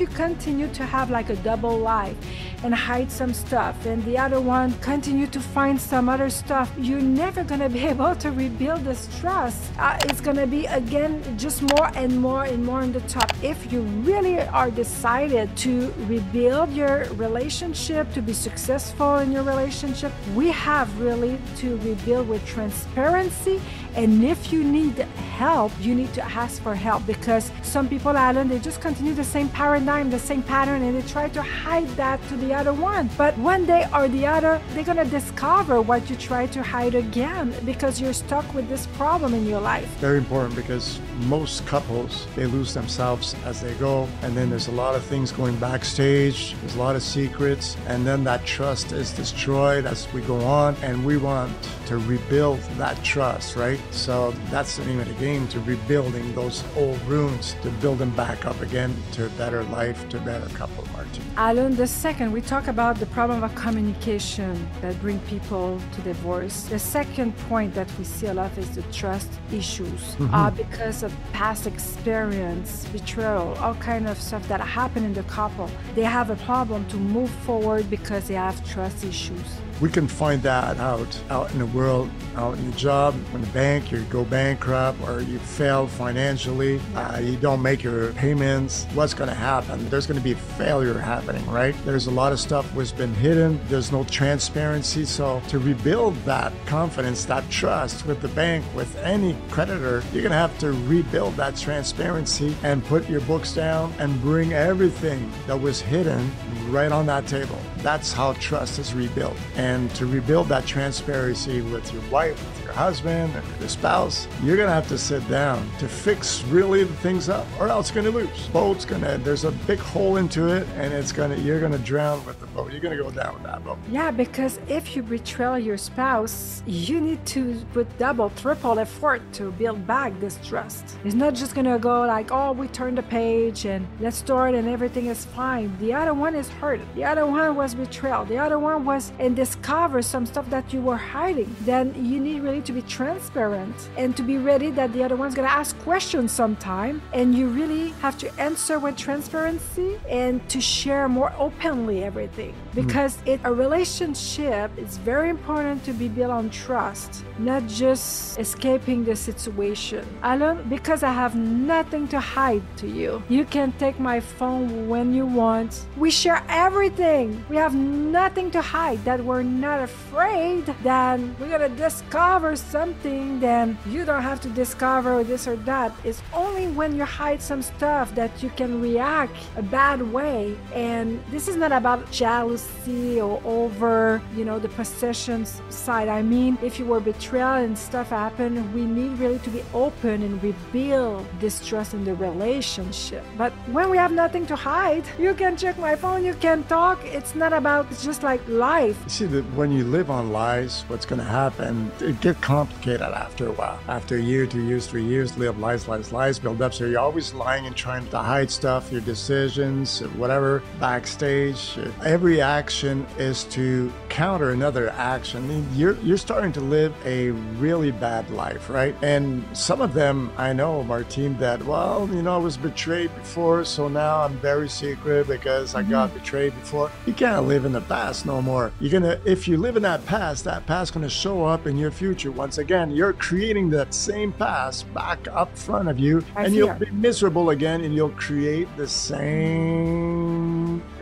if you continue to have like a double life and hide some stuff and the other one continue to find some other stuff, you're never going to be able to rebuild this trust. Uh, it's going to be again just more and more and more on the top. If you really are decided to rebuild your relationship, to be successful in your relationship, we have really to rebuild with transparency and if you need help, you need to ask for help because some people, Alan, they just continue the same paradigm, the same pattern, and they try to hide that to the other one. But one day or the other, they're to discover what you try to hide again because you're stuck with this problem in your life. Very important because most couples, they lose themselves as they go. And then there's a lot of things going backstage, there's a lot of secrets, and then that trust is destroyed as we go on. And we want to rebuild that trust, right? So that's the name of the game to rebuilding those old ruins, to build them back up again to a better life, to a better couple, Martin. Alun, the second, we talk about the problem of communication that bring people to divorce. The second point that we see a lot is the trust issues mm-hmm. uh, because of past experience, betrayal, all kind of stuff that happen in the couple. They have a problem to move forward because they have trust issues we can find that out out in the world, out in the job, in the bank, you go bankrupt or you fail financially, uh, you don't make your payments. What's going to happen? There's going to be failure happening, right? There's a lot of stuff was been hidden. There's no transparency. So to rebuild that confidence, that trust with the bank, with any creditor, you're going to have to rebuild that transparency and put your books down and bring everything that was hidden right on that table. That's how trust is rebuilt. And to rebuild that transparency with your wife, with your husband, and your spouse, you're gonna have to sit down to fix really the things up, or else you're gonna lose. Boat's gonna there's a big hole into it, and it's gonna you're gonna drown with the You're gonna go down with that boat. Yeah, because if you betray your spouse, you need to put double, triple effort to build back this trust. It's not just gonna go like, oh, we turn the page and let's start and everything is fine. The other one is hurt. The other one was betrayed. The other one was and discover some stuff that you were hiding. Then you need really to be transparent and to be ready that the other one's gonna ask questions sometime, and you really have to answer with transparency and to share more openly everything because mm. it a relationship is very important to be built on trust, not just escaping the situation. Alone because I have nothing to hide to you. You can take my phone when you want. We share everything. We have nothing to hide, that we're not afraid, then we're gonna discover something, then you don't have to discover this or that. It's only when you hide some stuff that you can react a bad way. And this is not about jealousy or over, you know, the possessions side. I mean, if you were betrayed and stuff happened, we need really to be open and rebuild this trust in the relationship. But when we have nothing to hide, you can check my phone, you can talk. It's not about it's just like life. You see that when you live on lies, what's going to happen? It gets complicated after a while. After a year, two years, three years, live lies, lies, lies build up. So you're always lying and trying to hide stuff, your decisions, whatever, backstage. Every action is to counter another action. You're you're starting to live a really bad life, right? And some of them I know, Martine, that well, you know, I was betrayed before, so now I'm very secret because I got mm-hmm. betrayed before. You can't live in the past no more. You're gonna, if you live in that past, that past gonna show up in your future. Once again, you're creating that same past back up front of you, I and you'll be miserable again, and you'll create the same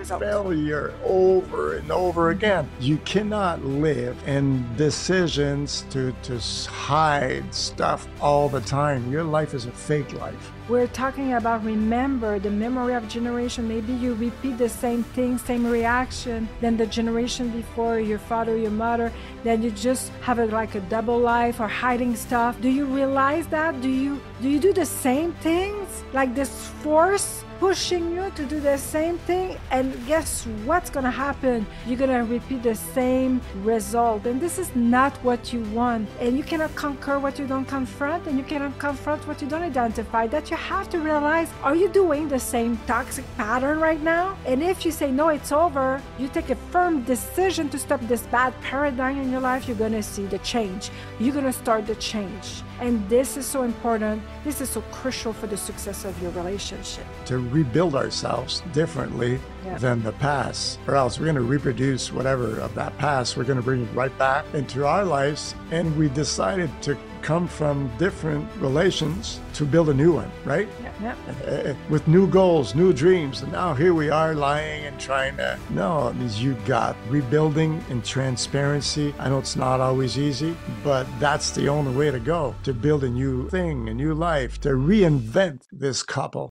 failure over and over again. You cannot live in decisions to to hide stuff all the time. Your life is a fake life. We're talking about remember the memory of generation. Maybe you repeat the same thing, same reaction than the generation before, your father, your mother. Then you just have it like a double life or hiding stuff. Do you realize that? Do you do you do the same things? Like this force pushing you to do the same thing and guess what's gonna happen you're gonna repeat the same result and this is not what you want and you cannot conquer what you don't confront and you cannot confront what you don't identify that you have to realize are you doing the same toxic pattern right now and if you say no it's over you take a firm decision to stop this bad paradigm in your life you're gonna see the change you're gonna start the change and this is so important this is so crucial for the success of your relationship to rebuild ourselves differently Yeah. than the past, or else we're going to reproduce whatever of that past. We're going to bring it right back into our lives. And we decided to come from different relations to build a new one, right? Yeah. uh, with new goals, new dreams. And now here we are lying and trying to. No, it means you got rebuilding and transparency. I know it's not always easy, but that's the only way to go to build a new thing, a new life, to reinvent this couple.